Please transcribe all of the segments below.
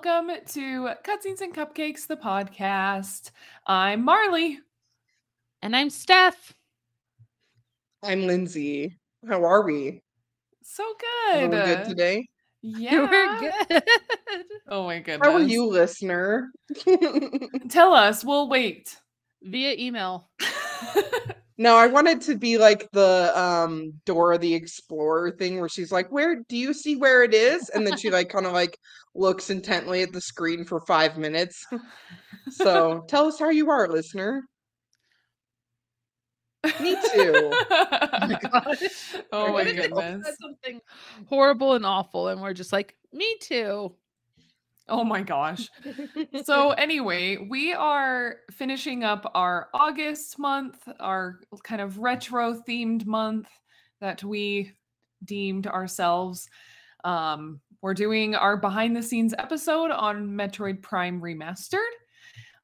welcome to Cutscenes and Cupcakes, the podcast. I'm Marlee. And I'm Steph. I'm Lindsey. How are we? So good. Are we good today? Yeah. We're good. Oh my goodness. How are you, listener? Tell us. We'll wait. Via email. no, I wanted to be like the um Dora the Explorer thing where she's like, Where do you see where it is? And then she like kind of like looks intently at the screen for five minutes. so tell us how you are, listener. Me too. oh my Oh my goodness. Something horrible and awful, and we're just like, me too. Oh my gosh. So, anyway, we are finishing up our August month, our kind of retro themed month that we deemed ourselves. Um, we're doing our behind the scenes episode on Metroid Prime Remastered.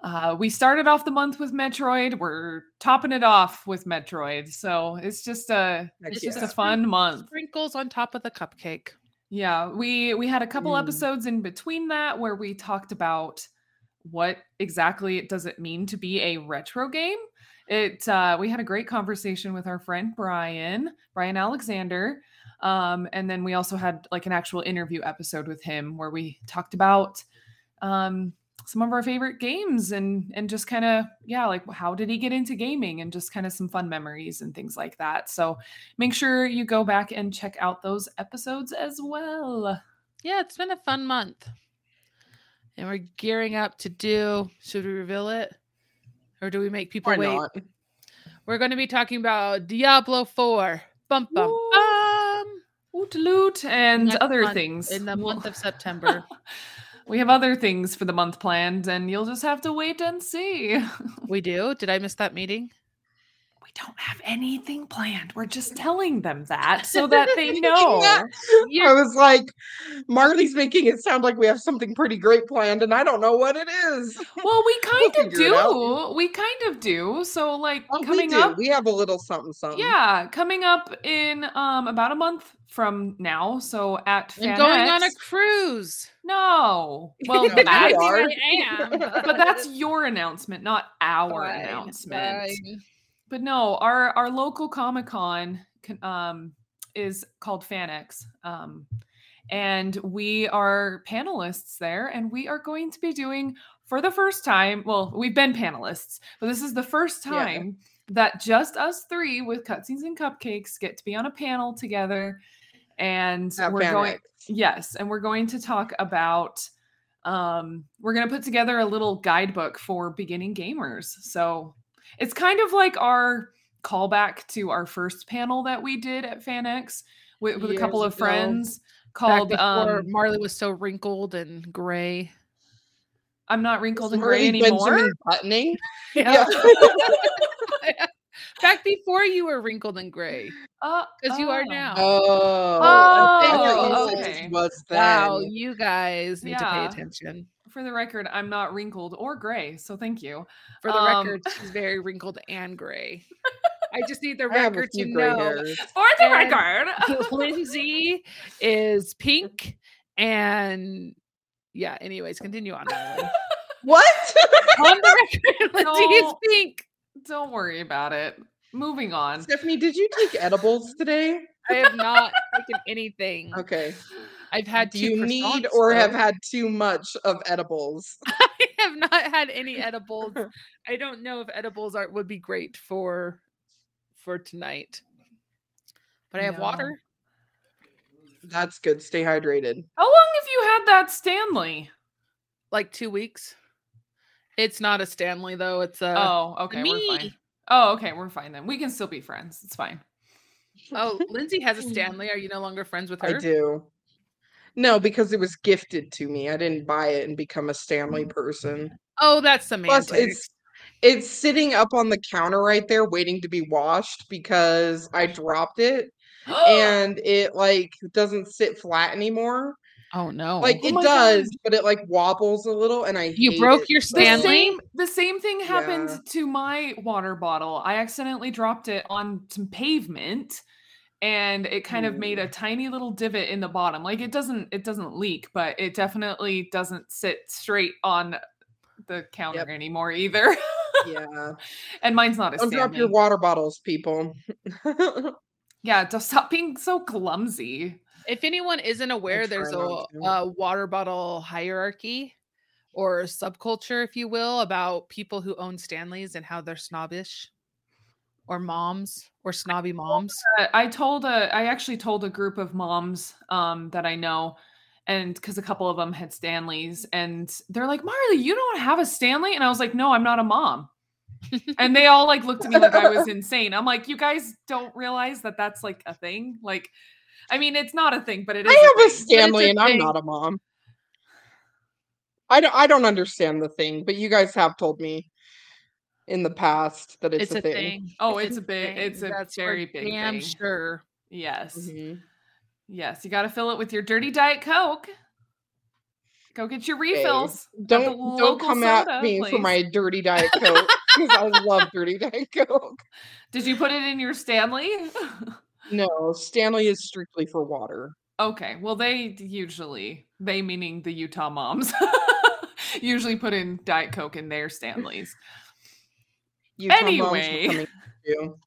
Uh, we started off the month with Metroid. We're topping it off with Metroid. So it's just a Heck it's yeah. just a fun month. Sprinkles on top of the cupcake. Yeah, we we had a couple Mm. episodes in between that where we talked about what exactly it does it mean to be a retro game. It uh, we had a great conversation with our friend Brian Brian Alexander, um, and then we also had like an actual interview episode with him where we talked about um, some of our favorite games and and just kind of yeah like how did he get into gaming and just kind of some fun memories and things like that. So make sure you go back and check out those episodes as well. Yeah, it's been a fun month. And we're gearing up to do, should we reveal it? Or do we make people Why wait? not? We're going to be talking about Diablo 4. Bum, bum, Woo. bum. Woot loot and Next other month, things. In the month of September. we have other things for the month planned, and you'll just have to wait and see. we do. Did I miss that meeting? We don't have anything planned. We're just telling them that so that they know. yeah. I was like, Marlee's making it sound like we have something pretty great planned, and I don't know what it is. Well, we kind of figure it out. do. We kind of do. So, like Oh, we coming do. up, We have a little something something. yeah, coming up in um about a month from now. So at And going on a cruise. no, well, No, that's are. I am. but that's your announcement, not our Fine, announcement. fine. But no, our our local Comic Con um, is called FanX, um, and we are panelists there, and we are going to be doing for the first time. Well, we've been panelists, but this is the first Yeah. time that just us three with cutscenes and cupcakes get to be on a panel together, and At we're going. Yes, and we're going to talk about um we're going to put together a little guidebook for beginning gamers. So it's kind of like our callback to our first panel that we did at FanX with, with a couple of ago. friends called before um Marlee was so wrinkled and gray. I'm not wrinkled and gray Marlee anymore. Benjamin buttoning. Yeah. Yeah. Back before you were wrinkled and gray. Uh, 'Cause you are oh. now. Oh, Oh, I thought you said okay. was then. Wow, you guys need to pay attention. For the record, I'm not wrinkled or gray, so thank you. For the Um, record, she's very wrinkled and gray. I just need the I have a record to know hairs. For the And- record. Lindsey is pink and yeah, anyways, continue on. What? on the record, Lindsey is pink. Don't worry about it. Moving on. Stephanie, did you take edibles today? I have not taken anything. Okay. I've had Do you need or have had too much of edibles? I have not had any edibles. I don't know if edibles are would be great for for tonight. But I have No. water. That's good. Stay hydrated. How long have you had that Stanley? Like two weeks. It's not a Stanley though. It's a oh, okay, we're fine. Oh, okay, we're fine then. We can still be friends. It's fine. oh. Lindsey has a mm. Stanley. Are you no longer friends with her? I do. No, because it was gifted to me. I didn't buy it and become a Mm. Stanley person. Oh, that's amazing. Plus, it's it's sitting up on the counter right there, waiting to be washed because I dropped it and it like doesn't sit flat anymore. oh no. Like Oh it my does, but it like wobbles a little, and I you hate broke it your so the Stanley? same the same thing happened Yeah. to my water bottle. I accidentally dropped it on some pavement and it kind of made a tiny little divot in the bottom. Like it doesn't it doesn't leak, but it definitely doesn't sit straight on the counter Yep. anymore either. Yeah. and mine's not a Don't drop your water bottles, people. Yeah, just stop being so clumsy. If anyone isn't aware, try there's a, a water bottle hierarchy or subculture, if you will, about people who own Stanleys and how they're snobbish or moms or snobby moms. I told a I actually told a group of moms um that I know and because a couple of them had Stanleys and they're like, Marlee, you don't have a Stanley? And I was like, No, I'm not a mom. and they all like looked at me like I was insane. I'm like, you guys don't realize that that's like a thing? Like, I mean, it's not a thing, but it is. I have a thing. Stanley a and I'm not a mom. I don't I don't understand the thing, but you guys have told me in the past that it's, It's, a, thing. Oh, it's a big- thing. it's a That's very big Damn thing. sure. Yes. Mhm. Yes. You got to fill it with your dirty Diet Coke. Go get your refills. Don't don't come soda at me for my dirty diet coke because I love dirty diet coke. Did you put it in your Stanley? No, Stanley is strictly for water. okay. Well, they usually, they meaning the Utah moms, usually put in Diet Coke in their Stanleys. Utah Anyway. you.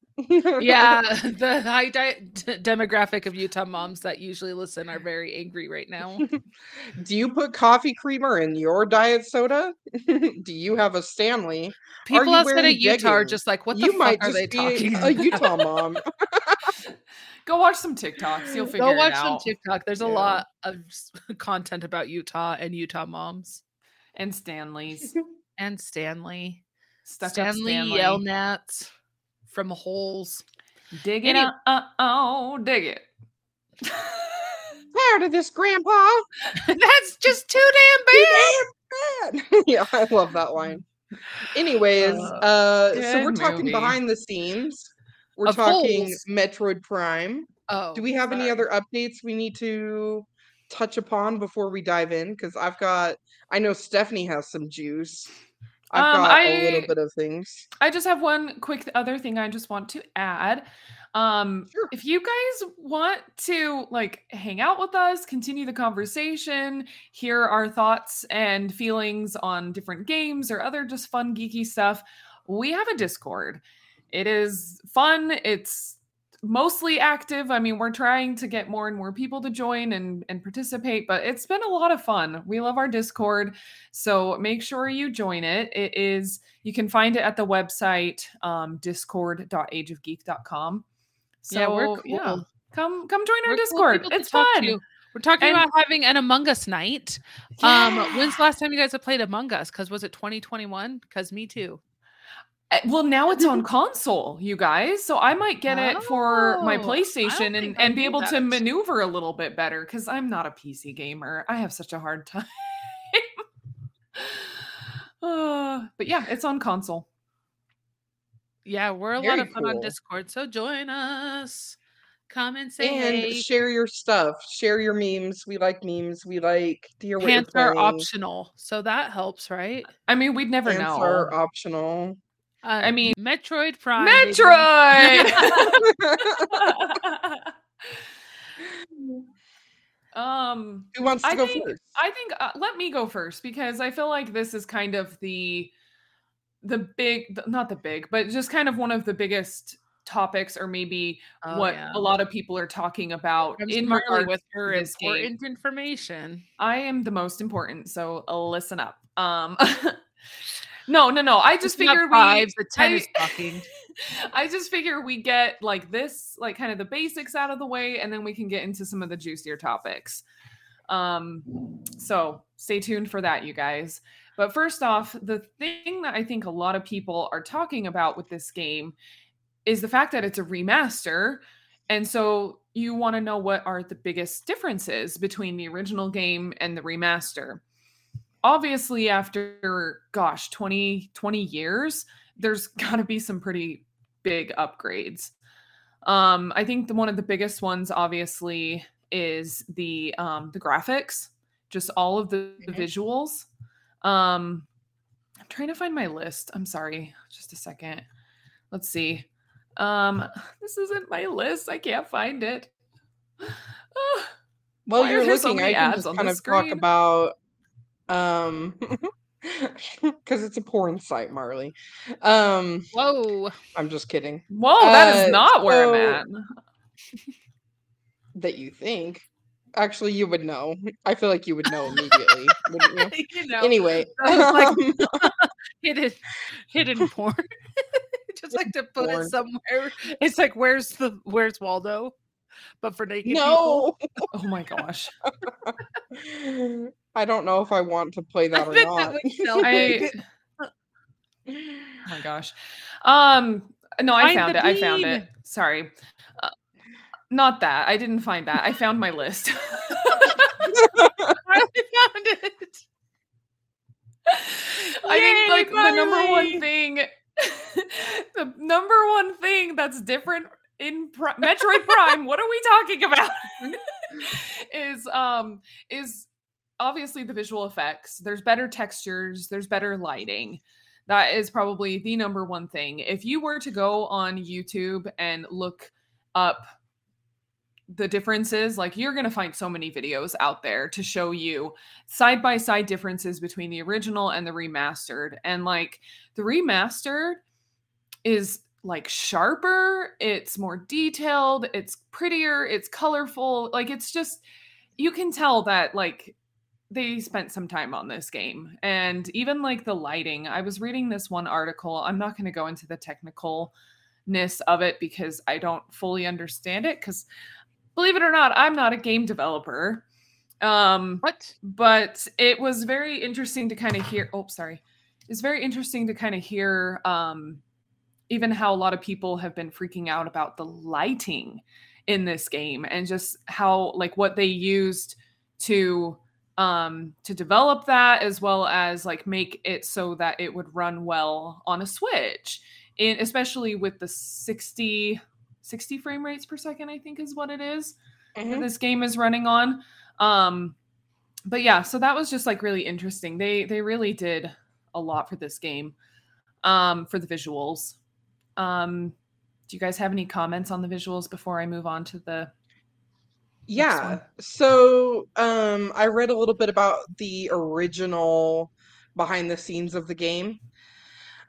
Yeah, the high diet d- demographic of Utah moms that usually listen are very angry right now. Do you put coffee creamer in your diet soda? Do you have a Stanley? People you outside of Utah are just like, what the you fuck might are just they be talking a about? Utah mom. Go watch some TikToks. You'll figure out. Go watch some TikTok. There's a lot of content about Utah and Utah moms and Stanleys. and Stanley. Stuck up Stanley Stanley. Yelnats from holes. Dig it Any- Uh, oh, dig it. Tired of this, Grandpa. That's just too damn bad. Bad. yeah, I love that line. Anyways, Uh, uh, so we're talking movie. behind the scenes. We're Of talking holes. Metroid Prime. Oh, Do we have any other updates we need to touch upon before we dive in? Because I've got, I know Stephanie has some juice. I've Um, got a little bit of things. I just have one quick other thing I just want to add. Um, Sure. if you guys want to like hang out with us, continue the conversation, hear our thoughts and feelings on different games or other just fun geeky stuff, we have a Discord. It is fun. It's mostly active. I mean, we're trying to get more and more people to join and and participate, but it's been a lot of fun. We love our Discord, so make sure you join it. It is you can find it at the website um, discord.ageofgeek.com. So Yeah, we're yeah, come come join our We're Discord. to it's fun. to. We're talking And- about having an Among Us night. Um, when's the last time you guys have played Among Us? Because was it 2021? Because me too. Uh, Well, now it's on console, you guys. So I might get it for my Oh, I don't PlayStation and, and be knew able to maneuver a little bit better because I'm not a PC gamer. I have such a hard time. Uh, but yeah, it's on console. Yeah, we're a lot of fun on. Discord. So join us. Come and say And hey. share your stuff. Share your memes. We like memes. We like to hear what Pants you're optional, so that helps, right? I mean, we'd never Pants know. are optional. Uh, I mean, Metroid Prime. Metroid. um, Who wants to I go think- first? I think uh, let me go first because I feel like this is kind of the the big th- not the big, but just kind of one of the biggest topics or maybe Oh, what yeah. a lot of people are talking about in Marlee regards with her is this important information. I am the most important, so uh, listen up. Um No, no, no. I just It's figured we the ten I- talking. I just figure we get like this, like kind of the basics out of the way, and then we can get into some of the juicier topics. Um, so stay tuned for that, you guys. But first off, the thing that I think a lot of people are talking about with this game is the fact that it's a remaster. And so you want to know what are the biggest differences between the original game and the remaster. Obviously, after gosh, 20, 20 years, there's got to be some pretty big upgrades. Um, I think the one of the biggest ones, obviously, is the um, the graphics, just all of the, the visuals. Um, I'm trying to find my list. I'm sorry, just a second. Let's see. Um, this isn't my list. I can't find it. While Why are you're so looking, many I can just on kind the of talk about um because it's a porn site, Marlee. Um, Whoa. I'm just kidding. Whoa, that is Uh, not where so- I'm at. That you think. Actually, you would know. I feel like you would know immediately, wouldn't you? you know, Anyway, like, um, hidden hidden porn. Just like to put Porn. it somewhere. It's like where's the where's Waldo? But for naked people. no, Oh my gosh. I don't know if I want to play I that or bet that not. I, oh my gosh. Um, no, I Find found the it. I found it. Sorry. Uh, not that. I didn't find that. I found my list. I found it. I think Yay, like the number one thing, the number one thing that's different in Pri- Metroid Prime. what are we talking about? is um is obviously the visual effects. There's better textures. There's better lighting. That is probably the number one thing. If you were to go on YouTube and look up the differences like you're going to find so many videos out there to show you side by side differences between the original and the remastered and like the remastered is like sharper it's more detailed it's prettier it's colorful like it's just you can tell that like they spent some time on this game and even like the lighting i was reading this one article i'm not going to go into the technicalness of it because i don't fully understand it because believe it or not i'm not a game developer um What? but it was very interesting to kind of hear oh sorry it's very interesting to kind of hear um even how a lot of people have been freaking out about the lighting in this game and just how like what they used to um to develop that as well as like make it so that it would run well on a switch. In especially with the 60 60 frame rates per second i think is what it is that Mhm. this game is running on. Um but yeah so that was just like really interesting. They they really did a lot for this game um for the visuals. Um do you guys have any comments on the visuals before i move on to the Yeah. So, um, I read a little bit about the original behind the scenes of the game.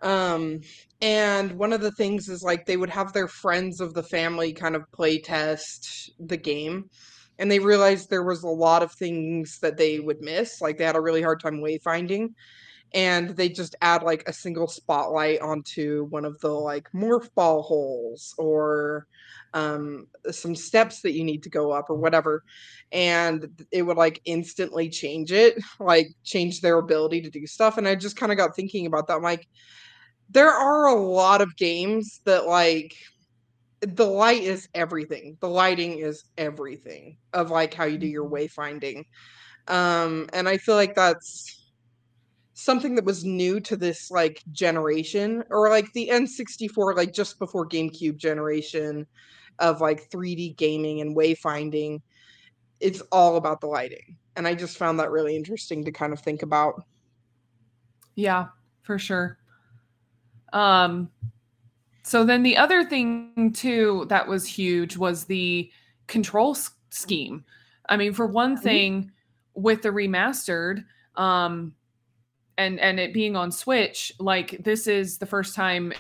Um, and one of the things is like they would have their friends of the family kind of play test the game. And they realized there was a lot of things that they would miss. Like they had a really hard time wayfinding. And they just add like a single spotlight onto one of the like morph ball holes or um some steps that you need to go up or whatever and it would like instantly change it like change their ability to do stuff and i just kind of got thinking about that I'm like there are a lot of games that like the light is everything the lighting is everything of like how you do your wayfinding um and i feel like that's something that was new to this like generation or like the n64 like just before gamecube generation of like 3d gaming and wayfinding it's all about the lighting and i just found that really interesting to kind of think about Yeah, for sure. Um so then the other thing too that was huge was the control s- scheme. I mean, for one Mhm. thing with the remastered um and and it being on Switch, like this is the first time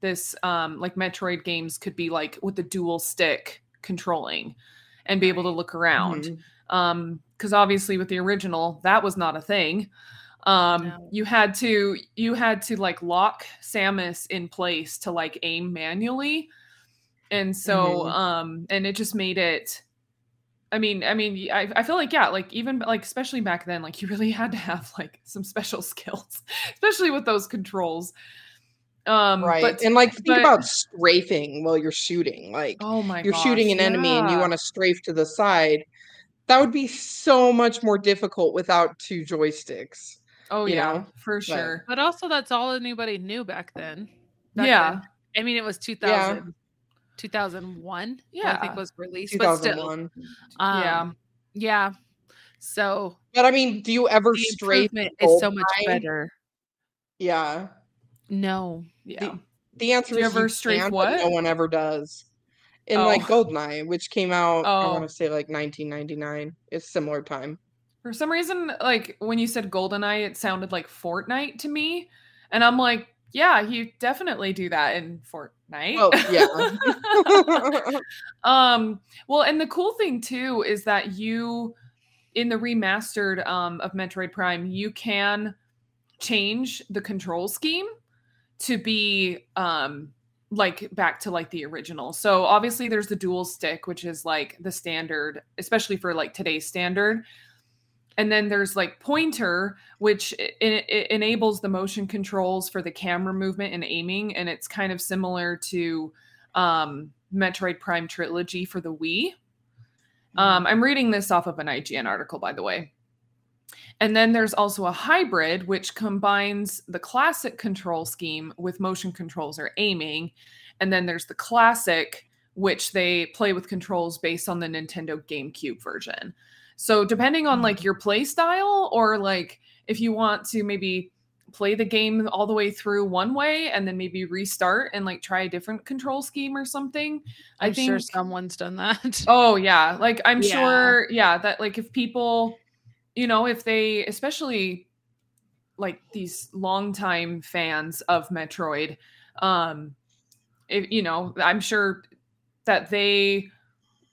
this um like Metroid games could be like with the dual stick controlling and be able to look around Mhm. um because obviously with the original that was not a thing um No. you had to you had to like lock samus in place to like aim manually and so Mhm. um and it just made it i mean i mean y- I, I feel like yeah like even like especially back then like you really had to have like some special skills especially with those controls. Um right but and like think but- about strafing while you're shooting like oh my you're shooting gosh, an enemy and you want to strafe to the side that would be so much more difficult without two joysticks oh yeah know, for sure. But also that's all anybody knew back then. Back yeah. then. I mean it was 2000 2001 I think was released but still 2001 um, Yeah. yeah so but i mean do you ever the improvement is so much Goldeneye? better yeah no yeah Do, The answer Do you is ever can, but no one ever does. In Oh. like Goldeneye, which came out, I Oh. want to say like 1999. It's similar time. For some reason, like when you said GoldenEye, it sounded like Fortnite to me. And I'm like, yeah, you definitely do that in Fortnite. Oh, yeah. um, well, and the cool thing too is that you in the remastered um of Metroid Prime, you can change the control scheme to be um like back to like the original. So obviously there's the dual stick, which is like the standard, especially for like today's standard. And then there's like pointer, which i- i- it enables the motion controls for the camera movement and aiming, and it's kind of similar to um, Metroid Prime Trilogy for the Wii. Um, I'm reading this off of an IGN article, by the way. And then there's also a hybrid, which combines the classic control scheme with motion controls or aiming. And then there's the classic, which they play with controls based on the Nintendo GameCube version. So depending on like your play style, or like if you want to maybe play the game all the way through one way and then maybe restart and like try a different control scheme or something. I I'm sure think someone's done that. Oh yeah, like I'm Yeah. sure yeah that like if people you know if they especially like these longtime fans of Metroid um if you know I'm sure that they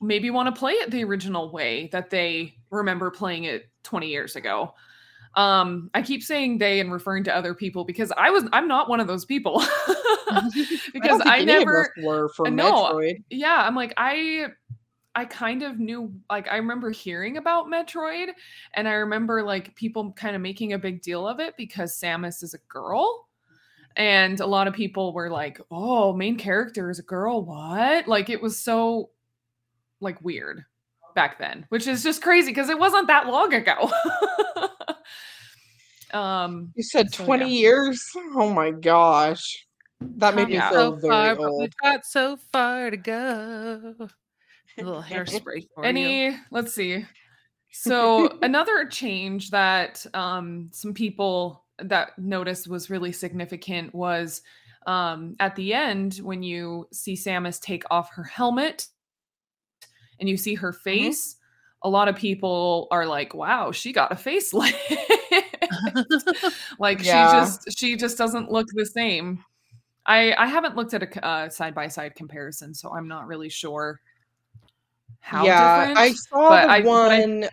maybe want to play it the original way that they remember playing it 20 years ago. Um I keep saying they and referring to other people because I was I'm not one of those people. because I, us never were for no, Metroid. yeah i'm like i i kind of knew like i remember hearing about metroid and i remember like people kind of making a big deal of it because samus is a girl and a lot of people were like oh main character is a girl what like it was so like weird back then which is just crazy because it wasn't that long ago um You said So, 20 yeah. years? Oh my gosh. That made me Yeah. feel so very far, old. we've got so far to go. A little hairspray for you. any let's see so another change that um some people that noticed was really significant was um at the end when you see samus take off her helmet and you see her face a lot of people are like wow she got a facelift like Yeah. she just she just doesn't look the same i i haven't looked at a side by side comparison so i'm not really sure how yeah, I saw the I- but I- one.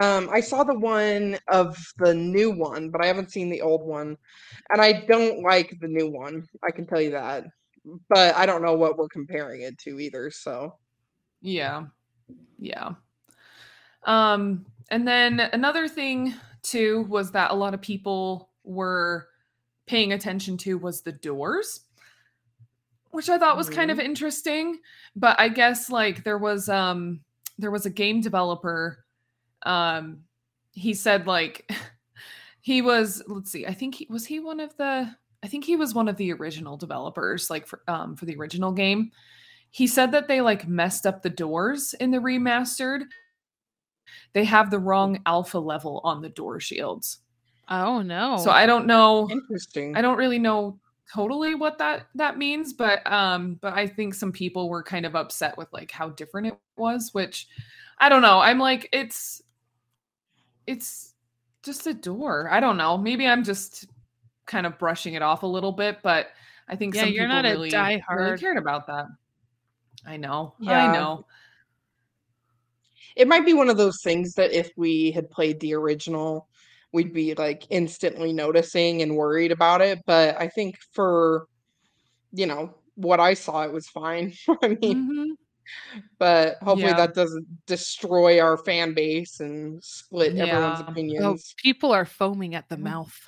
Um, I saw the one of the new one, but I haven't seen the old one, and I don't like the new one. I can tell you that, but I don't know what we're comparing it to either. So Yeah. Yeah. Um and then another thing too was that a lot of people were paying attention to was the doors which I thought was kind of interesting but I guess like there was um there was a game developer um he said like he was let's see I think he was he one of the I think he was one of the original developers like for um for the original game. He said that they like messed up the doors in the remastered. They have the wrong alpha level on the door shields. Oh no. so i don't know interesting. i don't really know totally what that that means but um but i think some people were kind of upset with like how different it was which i don't know. I'm like it's it's just a door. I don't know. Maybe i'm just kind of brushing it off a little bit but i think Yeah, some you're people not a really, really cared about that i know Yeah. i know it might be one of those things that if we had played the original, we'd be like instantly noticing and worried about it. But I think for, you know, what I saw, it was fine. I mean, Mhm. but hopefully Yeah. that doesn't destroy our fan base and split everyone's Yeah. Oh, Oh, opinions. people are foaming at the Mm. mouth.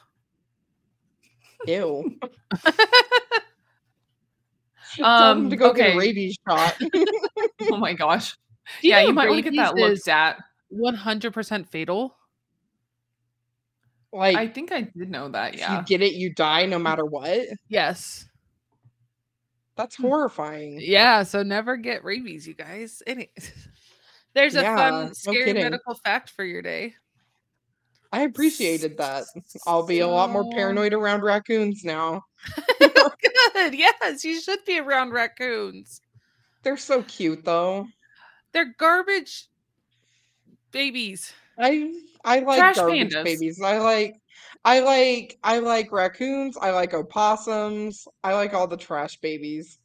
Ew. Um to go get a rabies shot. oh my gosh yeah you might want to get that looked at 100% fatal. like, i think i did know that if yeah you get it, you die no matter what. Yes. That's Hmm. horrifying. Yeah. So never get rabies, you guys. Any. There's a Yeah, fun, scary kidding. medical fact for your day. I appreciated that. I'll be a lot more paranoid around raccoons now. Oh, good. Yes, you should be around raccoons. They're so cute though. They're garbage babies. I I like Trash garbage pandas. babies. I like I like I like raccoons. I like opossums. I like all the trash babies.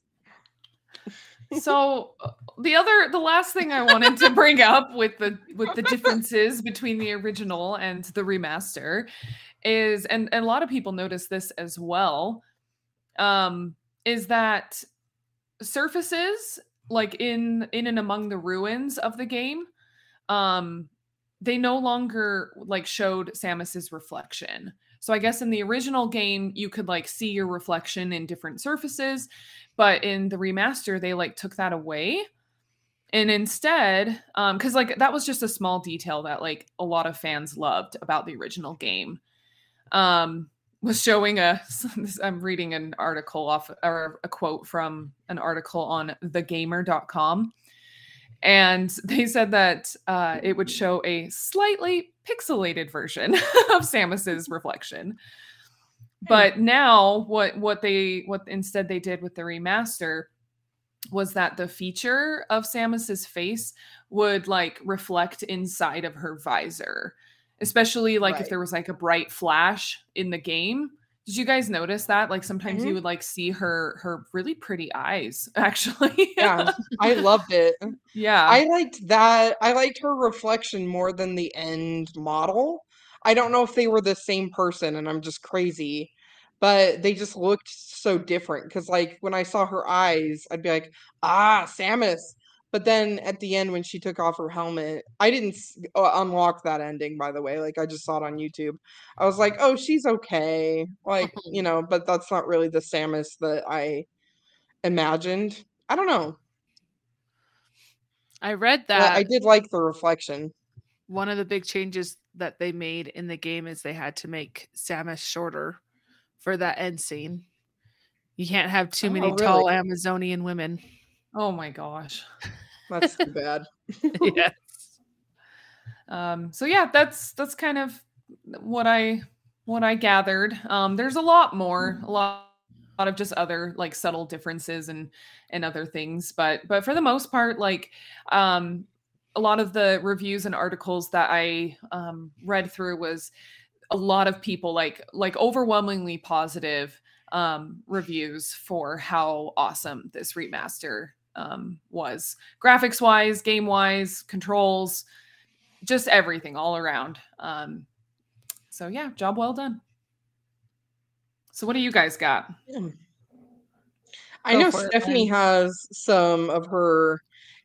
So uh, the other the last thing i wanted to bring up with the with the differences between the original and the remaster is and, and a lot of people notice this as well um is that surfaces like in in and among the ruins of the game um they no longer like showed samus's reflection. So i guess in the original game you could like see your reflection in different surfaces but in the remaster they like took that away. And instead um because like that was just a small detail that like a lot of fans loved about the original game um was showing a i'm reading an article off or a quote from an article on thegamer.com and they said that uh, it would show a slightly pixelated version of samus's reflection but now what what they what instead they did with the remaster was that the feature of samus's face would like reflect inside of her visor especially like if there was like a bright flash in the game did you guys notice that like sometimes Mhm. you would like see her her really pretty eyes actually Yeah, I loved it. yeah I liked that. I liked her reflection more than the end model. I don't know if they were the same person and I'm just crazy, but they just looked so different. Because, like, when I saw her eyes, I'd be like, ah, Samus. But then at the end, when she took off her helmet, I didn't s- uh, unlock that ending, by the way. Like, I just saw it on YouTube. I was like, oh, she's okay. Like, you know, but that's not really the Samus that I imagined. I don't know. I read But that I did like the reflection. One of the big changes that they made in the game is they had to make Samus shorter for that end scene. You can't have too many Oh, tall? Amazonian women. oh my gosh That's too bad. yes. um so yeah that's that's kind of what i what i gathered um there's a lot more a lot, a lot of just other like subtle differences and and other things but but for the most part like um a lot of the reviews and articles that i um read through was a lot of people like like overwhelmingly positive um reviews for how awesome this remaster um was graphics wise game wise controls just everything all around. Um, so yeah, job well done. So what do you guys got? Yeah. I know for it, Stephanie has some of her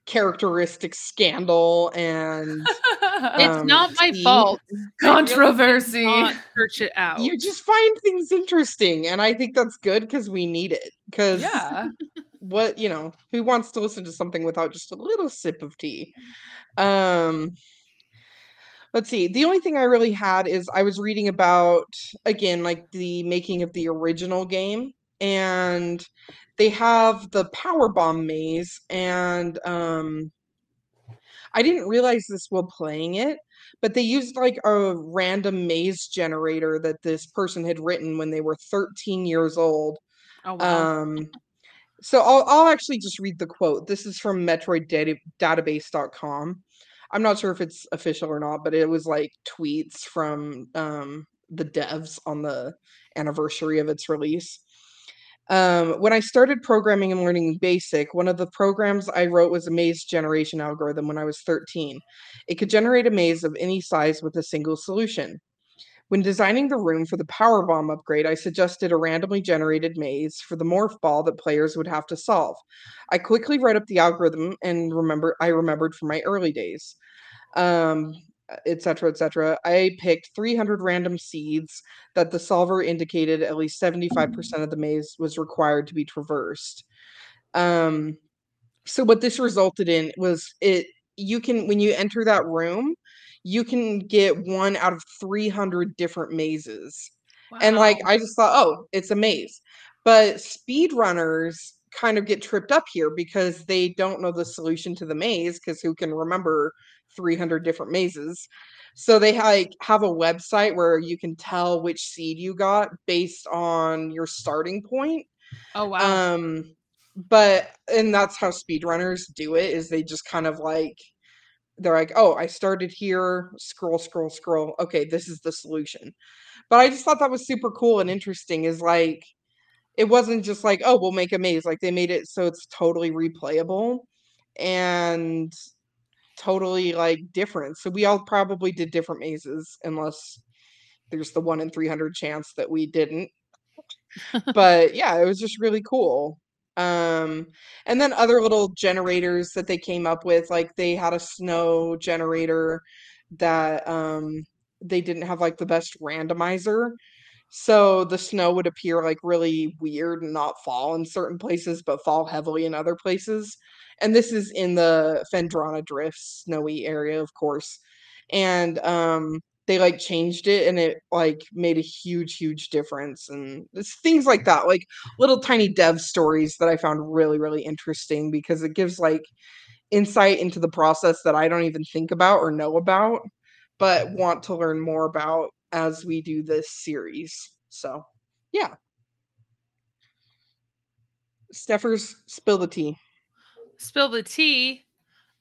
characteristic scandal and It's Um, not my tea. fault. Controversy. Not search it out. you just find things interesting and I think that's good because we need it. Because yeah. what you know, who wants to listen to something without just a little sip of tea? Um let's see. The only thing I really had is I was reading about again like the making of the original game and they have the power bomb maze and um I didn't realize this while playing it, but they used like a random maze generator that this person had written when they were 13 years old oh wow. um, so I'll I'll actually just read the quote. This is from MetroidDatabase.com. I'm not sure if it's official or not, but it was like tweets from um, the devs on the anniversary of its release. Um, when I started programming and learning BASIC, one of the programs I wrote was a maze generation algorithm when I was 13. It could generate a maze of any size with a single solution. When designing the room for the power bomb upgrade, I suggested a randomly generated maze for the morph ball that players would have to solve. I quickly wrote up the algorithm and remember I remembered from my early days. Um etc etc i picked 300 random seeds that the solver indicated at least 75% of the maze was required to be traversed. Um so what this resulted in was it you can when you enter that room you can get one out of 300 different mazes. And like i just thought oh it's a maze. But speedrunners kind of get tripped up here because they don't know the solution to the maze because who can remember 300 different mazes So they like have a website where you can tell which seed you got based on your starting point. Oh wow. Um but and that's how speedrunners do it is they just kind of like they're like, "Oh, I started here, scroll scroll scroll. Okay, this is the solution." But I just thought that was super cool and interesting is like it wasn't just like, "Oh, we'll make a maze." Like they made it so it's totally replayable and totally like different. So we all probably did different mazes unless there's the 1 in 300 chance that we didn't. but yeah, it was just really cool. Um and then other little generators that they came up with like they had a snow generator that um they didn't have like the best randomizer. So the snow would appear like really weird and not fall in certain places but fall heavily in other places and this is in the Phendrana Drift snowy area, of course. And um, they like changed it, and it like made a huge, huge difference. And it's things like that, like little tiny dev stories that I found really, really interesting because it gives like insight into the process that I don't even think about or know about, but want to learn more about as we do this series. So, yeah. Steffers, spill the tea spill the tea.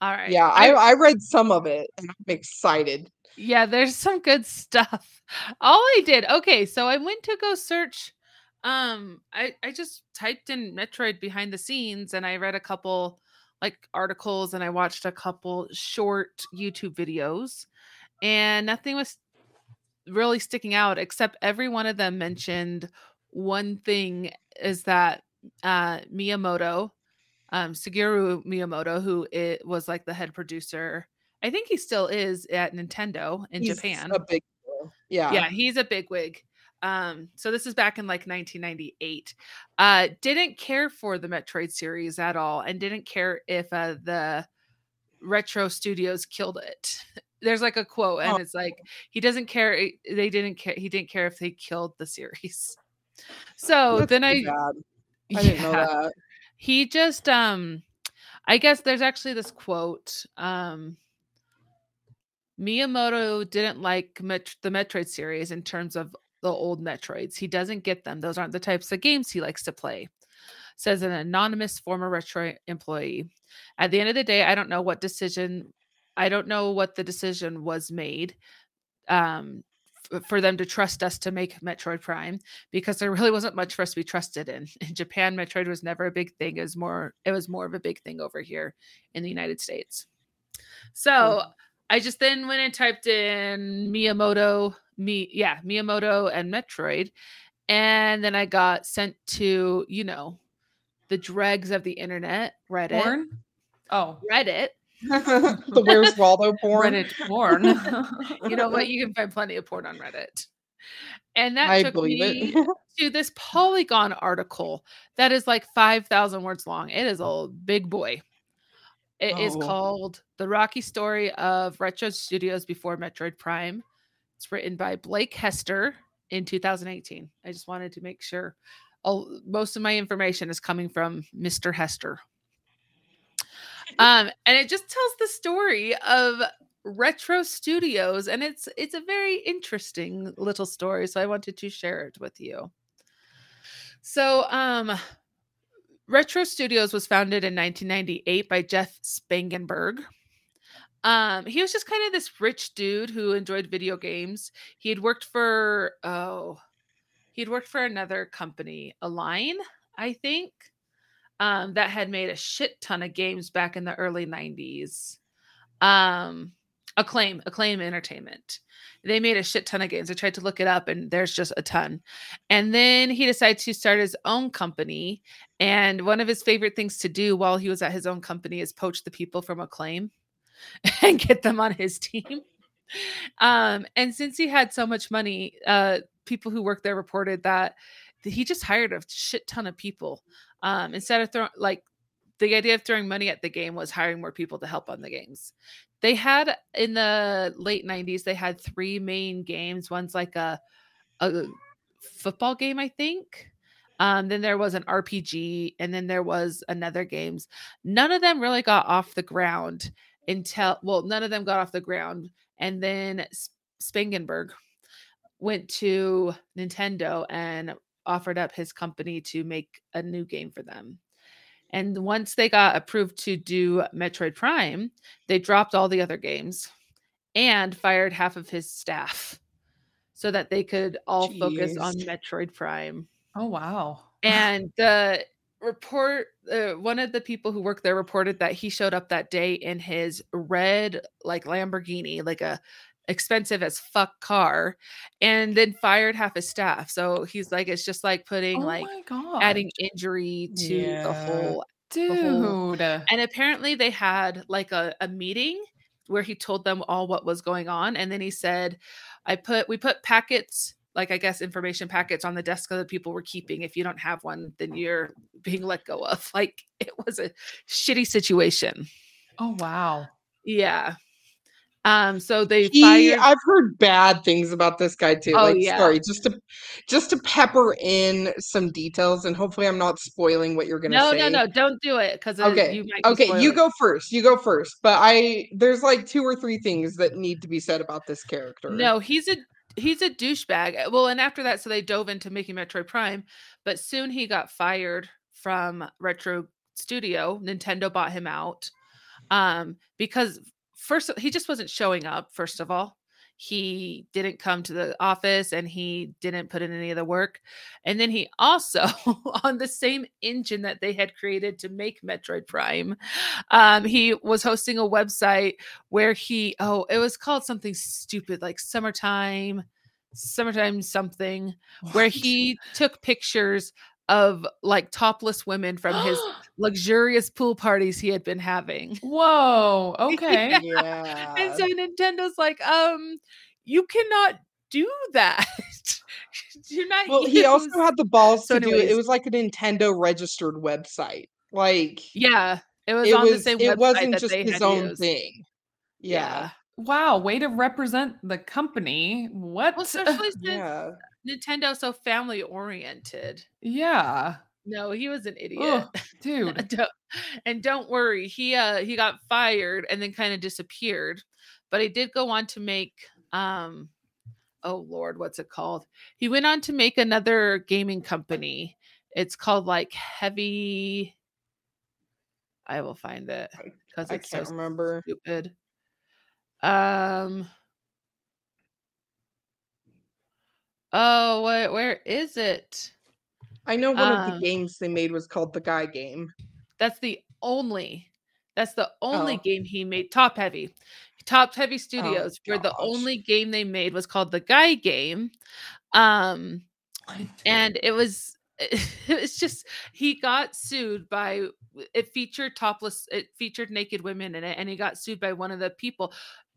All right. Yeah, I, I read some of it and I'm excited. Yeah, there's some good stuff. All I did, okay, so I went to go search. Um, I, I just typed in Metroid behind the scenes and I read a couple like articles and I watched a couple short YouTube videos and nothing was really sticking out except every one of them mentioned one thing is that uh Miyamoto um, Shigeru Miyamoto, who it was like the head producer. I think he still is at Nintendo in he's Japan. A big, yeah, yeah, he's a big wig. Um, so this is back in like 1998. Uh, didn't care for the Metroid series at all, and didn't care if uh, the retro studios killed it. There's like a quote, and oh. it's like he doesn't care. They didn't care. He didn't care if they killed the series. So That's then I, bad. I didn't know that he just um i guess there's actually this quote um miyamoto didn't like Met- the metroid series in terms of the old metroids he doesn't get them those aren't the types of games he likes to play says an anonymous former retro employee at the end of the day i don't know what decision i don't know what the decision was made um for them to trust us to make Metroid Prime because there really wasn't much for us to be trusted in. In Japan, Metroid was never a big thing. It was more it was more of a big thing over here in the United States. So. I just then went and typed in Miyamoto, me yeah, Miyamoto and Metroid. And then I got sent to, you know, the dregs of the internet, Reddit. Porn? Oh. Reddit the Where's Waldo porn. Reddit porn. you know what? You can find plenty of porn on Reddit. And that I took me to this Polygon article that is like 5,000 words long. It is a big boy. It oh. is called The Rocky Story of Retro Studios Before Metroid Prime. It's written by Blake Hester in 2018. I just wanted to make sure all, most of my information is coming from Mr. Hester. Um, and it just tells the story of retro studios and it's it's a very interesting little story so i wanted to share it with you. So um retro studios was founded in 1998 by jeff spangenberg. Um he was just kind of this rich dude who enjoyed video games. He had worked for oh he'd worked for another company align i think um, that had made a shit ton of games back in the early 90s. Um, Acclaim, Acclaim Entertainment. They made a shit ton of games. I tried to look it up and there's just a ton. And then he decided to start his own company. And one of his favorite things to do while he was at his own company is poach the people from Acclaim and get them on his team. Um, and since he had so much money, uh, people who worked there reported that he just hired a shit ton of people um, instead of throwing like the idea of throwing money at the game was hiring more people to help on the games. They had in the late 90s, they had three main games. One's like a, a football game, I think. Um, then there was an RPG, and then there was another games. None of them really got off the ground until well, none of them got off the ground and then Spangenberg went to Nintendo and offered up his company to make a new game for them. And once they got approved to do Metroid Prime, they dropped all the other games and fired half of his staff so that they could all Jeez. focus on Metroid Prime. Oh wow. And the report uh, one of the people who worked there reported that he showed up that day in his red like Lamborghini, like a expensive as fuck car and then fired half his staff so he's like it's just like putting oh like adding injury to yeah. the whole dude the whole, and apparently they had like a, a meeting where he told them all what was going on and then he said i put we put packets like I guess information packets on the desk that people were keeping. If you don't have one, then you're being let go of. Like it was a shitty situation. Oh wow. Yeah. Um, so they he, fired. I've heard bad things about this guy too. Oh, like, yeah. sorry, just to just to pepper in some details, and hopefully, I'm not spoiling what you're gonna no, say. No, no, no, don't do it because okay, you okay, you go first. You go first. But I there's like two or three things that need to be said about this character. No, he's a he's a douchebag. Uh, well, and after that, so they dove into making Metroid Prime, but soon he got fired from Retro Studio. Nintendo bought him out um, because first he just wasn't showing up. First of all, he didn't come to the office and he didn't put in any of the work. And then he also, on the same engine that they had created to make Metroid Prime, um, he was hosting a website where he, oh, it was called something stupid like Summertime, Summertime something, what? where he took pictures of like topless women from his luxurious pool parties he had been having. Whoa, okay. yeah. yeah. And so Nintendo's like, um, you cannot do that. You're not Well, he also had the balls so to anyways. do it. It was like a Nintendo registered website. Like Yeah. It was it on was, the same website. It wasn't just his own used. thing. Yeah. yeah. Wow, way to represent the company. What? Well, especially since yeah. Nintendo so family oriented. Yeah. No, he was an idiot. Dude. don't, and don't worry, he uh he got fired and then kind of disappeared. But he did go on to make um oh lord, what's it called? He went on to make another gaming company. It's called like Heavy I will find it because I can't so remember. Stupid. Um Oh, where, where is it? I know one um, of the um games they made was called the Guy Game. That's the only. That's the only oh. game he made. Top Heavy, Top Heavy oh, Studios, oh, where the only game they made was called the Guy Game, um, and it was it's just he got sued by it featured topless it featured naked women in it and he got sued by one of the people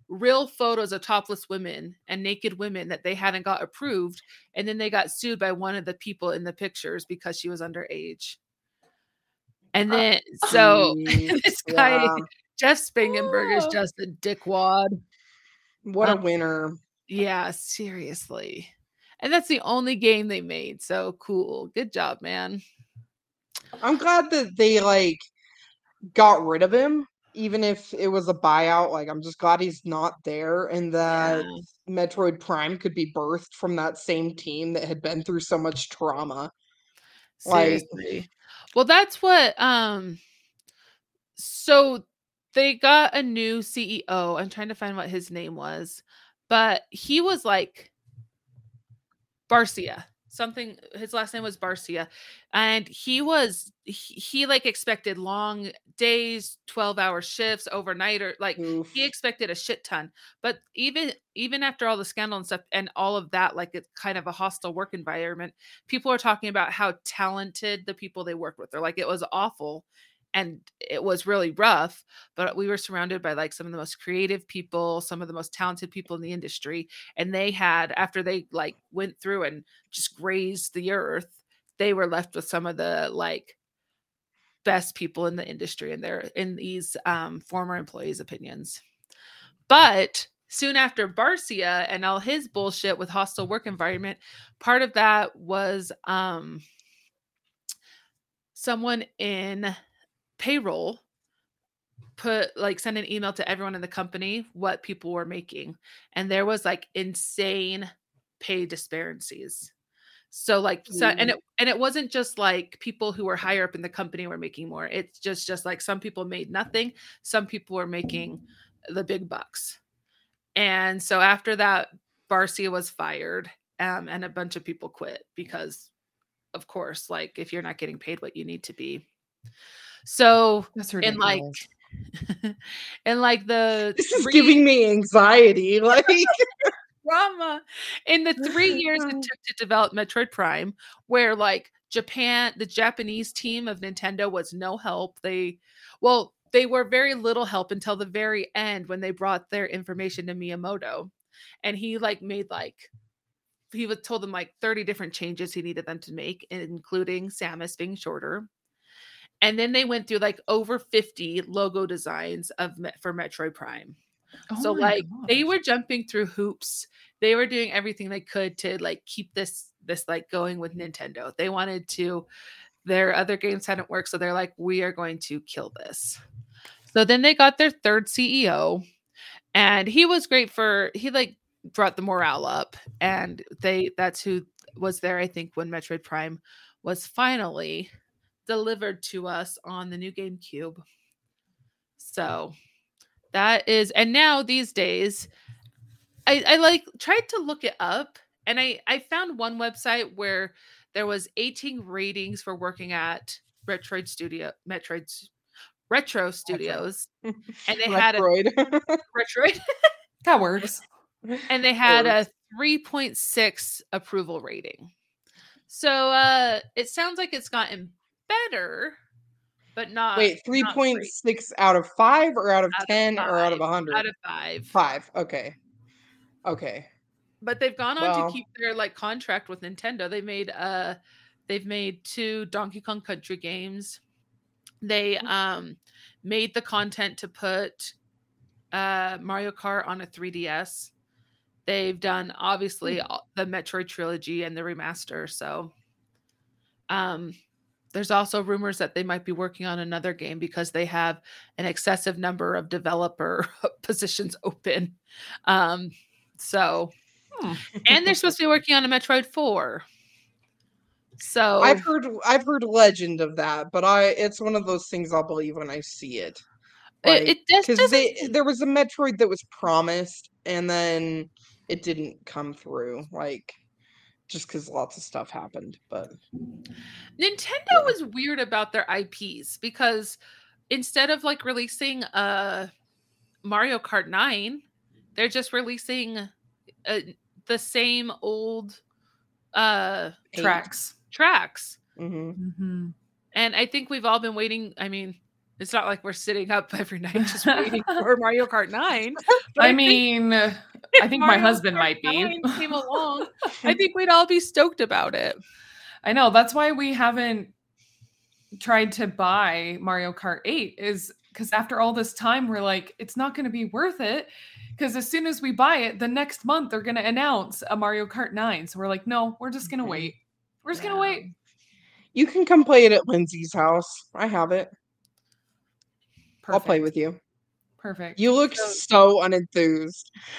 real photos of topless women and naked women that they hadn't got approved and then they got sued by one of the people in the pictures because she was underage. And uh, then so this guy yeah. jeff spangenberg is just a dickwad. What um, a winner. yeah seriously. And that's the only game they made so cool. Good job man. I'm glad that they like got rid of him even if it was a buyout, like I'm just glad he's not there and that yeah. Metroid Prime could be birthed from that same team that had been through so much trauma. Seriously. Like, well, that's what um so they got a new CEO. I'm trying to find what his name was, but he was like Barcia something his last name was Barcia and he was he, he like expected long days 12 hour shifts overnight or like Oof. he expected a shit ton but even even after all the scandal and stuff and all of that like it's kind of a hostile work environment people are talking about how talented the people they worked with they're like it was awful and it was really rough but we were surrounded by like some of the most creative people some of the most talented people in the industry and they had after they like went through and just grazed the earth they were left with some of the like best people in the industry and they're in these um, former employees opinions. But soon after barcia and all his bullshit with hostile work environment part of that was um someone in payroll put like send an email to everyone in the company what people were making and there was like insane pay disparities. So like so and it and it wasn't just like people who were higher up in the company were making more. It's just just like some people made nothing some people were making the big bucks. And so after that barcia was fired um, and a bunch of people quit because of course like if you're not getting paid what you need to be so That's in like in like the This is three- giving me anxiety. Like drama in the three years it took to develop Metroid Prime, where like Japan, the Japanese team of Nintendo was no help. They, well, they were very little help until the very end when they brought their information to Miyamoto, and he like made like he was told them like 30 different changes he needed them to make, including Samus being shorter. And then they went through like over 50 logo designs of for Metroid Prime. Oh so like they were jumping through hoops. They were doing everything they could to like keep this this like going with nintendo. They wanted to their other games hadn't worked so they're like we are going to kill this. So then they got their third ceo and he was great for he like brought the morale up and they that's who was there i think when metroid prime was finally delivered to us on the new gamecube so that is, and now these days, I, I like tried to look it up, and I I found one website where there was 18 ratings for working at Retroid Studio, Metroid's Retro Studios, and they had a Metroid. Retroid, that works. and they had a 3.6 approval rating. So uh it sounds like it's gotten better, but not Wait, three point six out of five, or out of Out of ten, or out of a hundred? out of five. Five. Okay. Okay. but they've gone on Well- to keep their like contract with Nintendo. They made uh they've made two Donkey Kong Country games. They um made the content to put uh Mario Kart on a 3DS. They've done obviously Mm. the Metroid trilogy and the remaster, so um there's also rumors that they might be working on another game because they have an excessive number of developer positions open. Um so Hmm. and they're supposed to be working on a Metroid 4. So I've heard I've heard legend of that, but I it's one of those things I'll believe when I see it. it, it just because they there was a Metroid that was promised and then it didn't come through, like just because lots of stuff happened. But Nintendo Yeah. was weird about their IPs because instead of like releasing uh Mario Kart 9, they're just releasing uh, the same old uh Eight. Tracks. tracks. hmm Mhm. And I think we've all been waiting. I mean, it's not like we're sitting up every night just waiting for Mario Kart 9. but I think mean, uh, I think my Mario husband Kart might be. came along. I think we'd all be stoked about it. I know that's why we haven't tried to buy Mario Kart 8 is because after all this time we're like it's not going to be worth it because as soon as we buy it the next month they're going to announce a Mario Kart 9 so we're like no we're just going to Mhm. wait we're just going to wait you can come play it at Lindsey's house. I have it. I'll play with you. perfect You look so unenthused.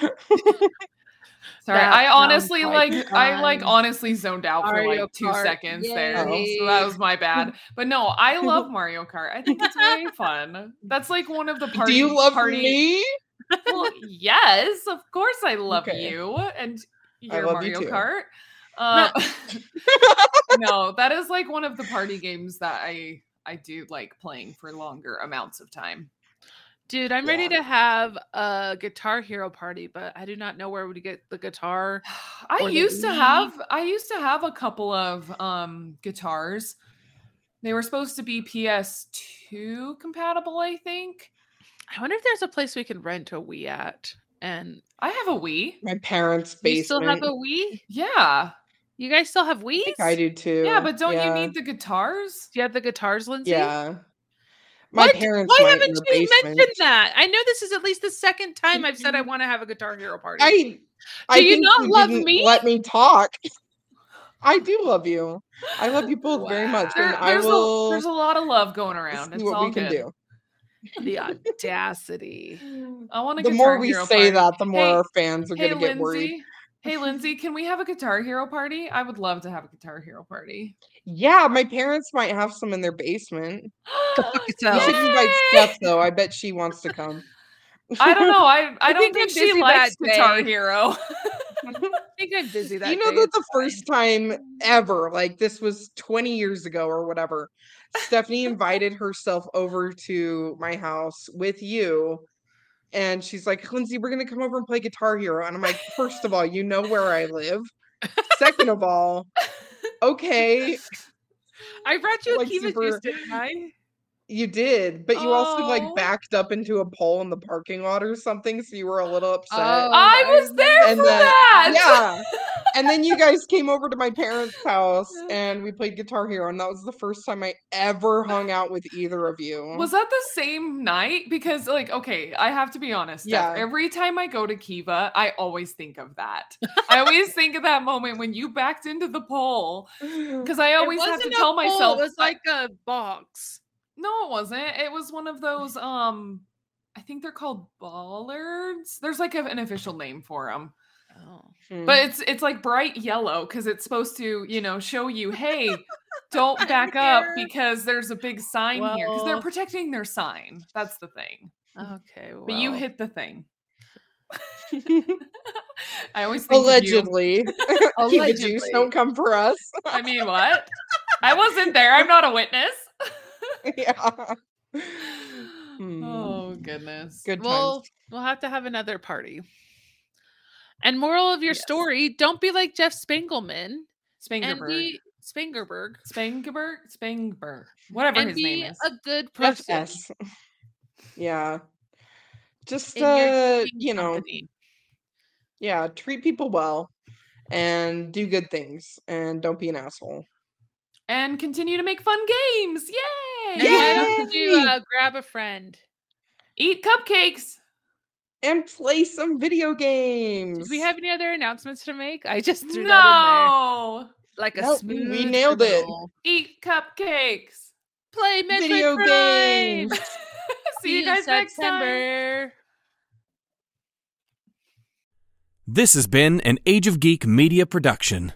sorry That I honestly like like I like honestly zoned out for Mario like 2 Kart, seconds there so that was my bad but no I love Mario Kart I think it's really fun that's like one of the party Do you love party me? well, yes, of course I love Okay. you and your love you Mario too. Kart. Uh, no, that is like one of the party games that I I do like playing for longer amounts of time. Dude, I'm ready to have a Guitar Hero party, but I do not know where to get the guitar. I used to have I used to have a couple of um guitars. They were supposed to be PS2 compatible, I think. I wonder if there's a place we can rent a Wii at. And I have a Wii. My parents' you still have a Wii? Yeah. You guys still have Wii's? I I do too. Yeah, but don't you need the guitars? Do you have the guitars, Lindsey? Yeah. My What? parents Why haven't you mentioned that? I know this is at least the second time I've said I mm-hmm. want to have a Guitar Hero party. I I you not you love me? Let me talk. I do love you. I love you both very much, There- and I there's will a there's a lot of love going around. see It's what all we can good. do. The audacity. I want a The more we Hero say party. that, the more Hey- our fans are Hey, gonna get worried. Lindsey. Hey, Lindsey, can we have a Guitar Hero party? I would love to have a Guitar Hero party. Yeah, my parents might have some in their basement. fuck You should invite Steph though. I bet she wants to come. I don't know. I I, I don't think think, she likes Guitar. Hero. I think I'm busy that you know day, that it's the first time ever, like this was 20 years ago or whatever, Stephanie invited herself over to my house with you. And she's like, Lindsey, we're gonna come over and play Guitar Hero. And I'm like, first of all, you know where I live. Second of all, okay, I brought you a like, Keva super- juice, didn't I? You did, but you also Oh. like backed up into a pole in the parking lot or something, so you were a little upset. Oh, I I was there And for then- that. yeah. and then you guys came over to my parents' house and we played Guitar Hero, and that was the first time I ever hung out with either of you. Was that the same night? Because, like, okay, I have to be honest. Steph, Yeah. Every time I go to Keva, I always think of that. I always think of that moment when you backed into the pole. Because I always have to tell pole, myself. It was like a box. No, it wasn't. It was one of those. Um, I think they're called bollards. There's like an official name for them, Oh. Hmm. but it's it's like bright yellow because it's supposed to, you know, show you, hey, don't back up because there's a big sign here because they're protecting their sign. That's the thing. Okay. Well. But you hit the thing. I always think of allegedly, Keva Allegedly. juice don't come for us. I mean, what? I wasn't there. I'm not a witness. yeah. Hmm. oh goodness. Good We'll times. we'll have to have another party. And moral of your Yes. story: Don't be like Jeff Spangleman and Spangerberg. be Spangerberg Spangerberg? Spangberg. Whatever and his be name is. a good person. Yeah. Just in uh, you know, company. yeah, treat people well and do good things and don't be an asshole. And continue to make fun games. Yay! And why don't you Yay! uh, grab a friend? Eat cupcakes. And play some video games. Do we have any other announcements to make? I just threw that in No. there like a Nope, smooth. we nailed it. Eat cupcakes. Play Metroid Video Prime. games. See you guys next time. September. This has been an Age of Geek media production.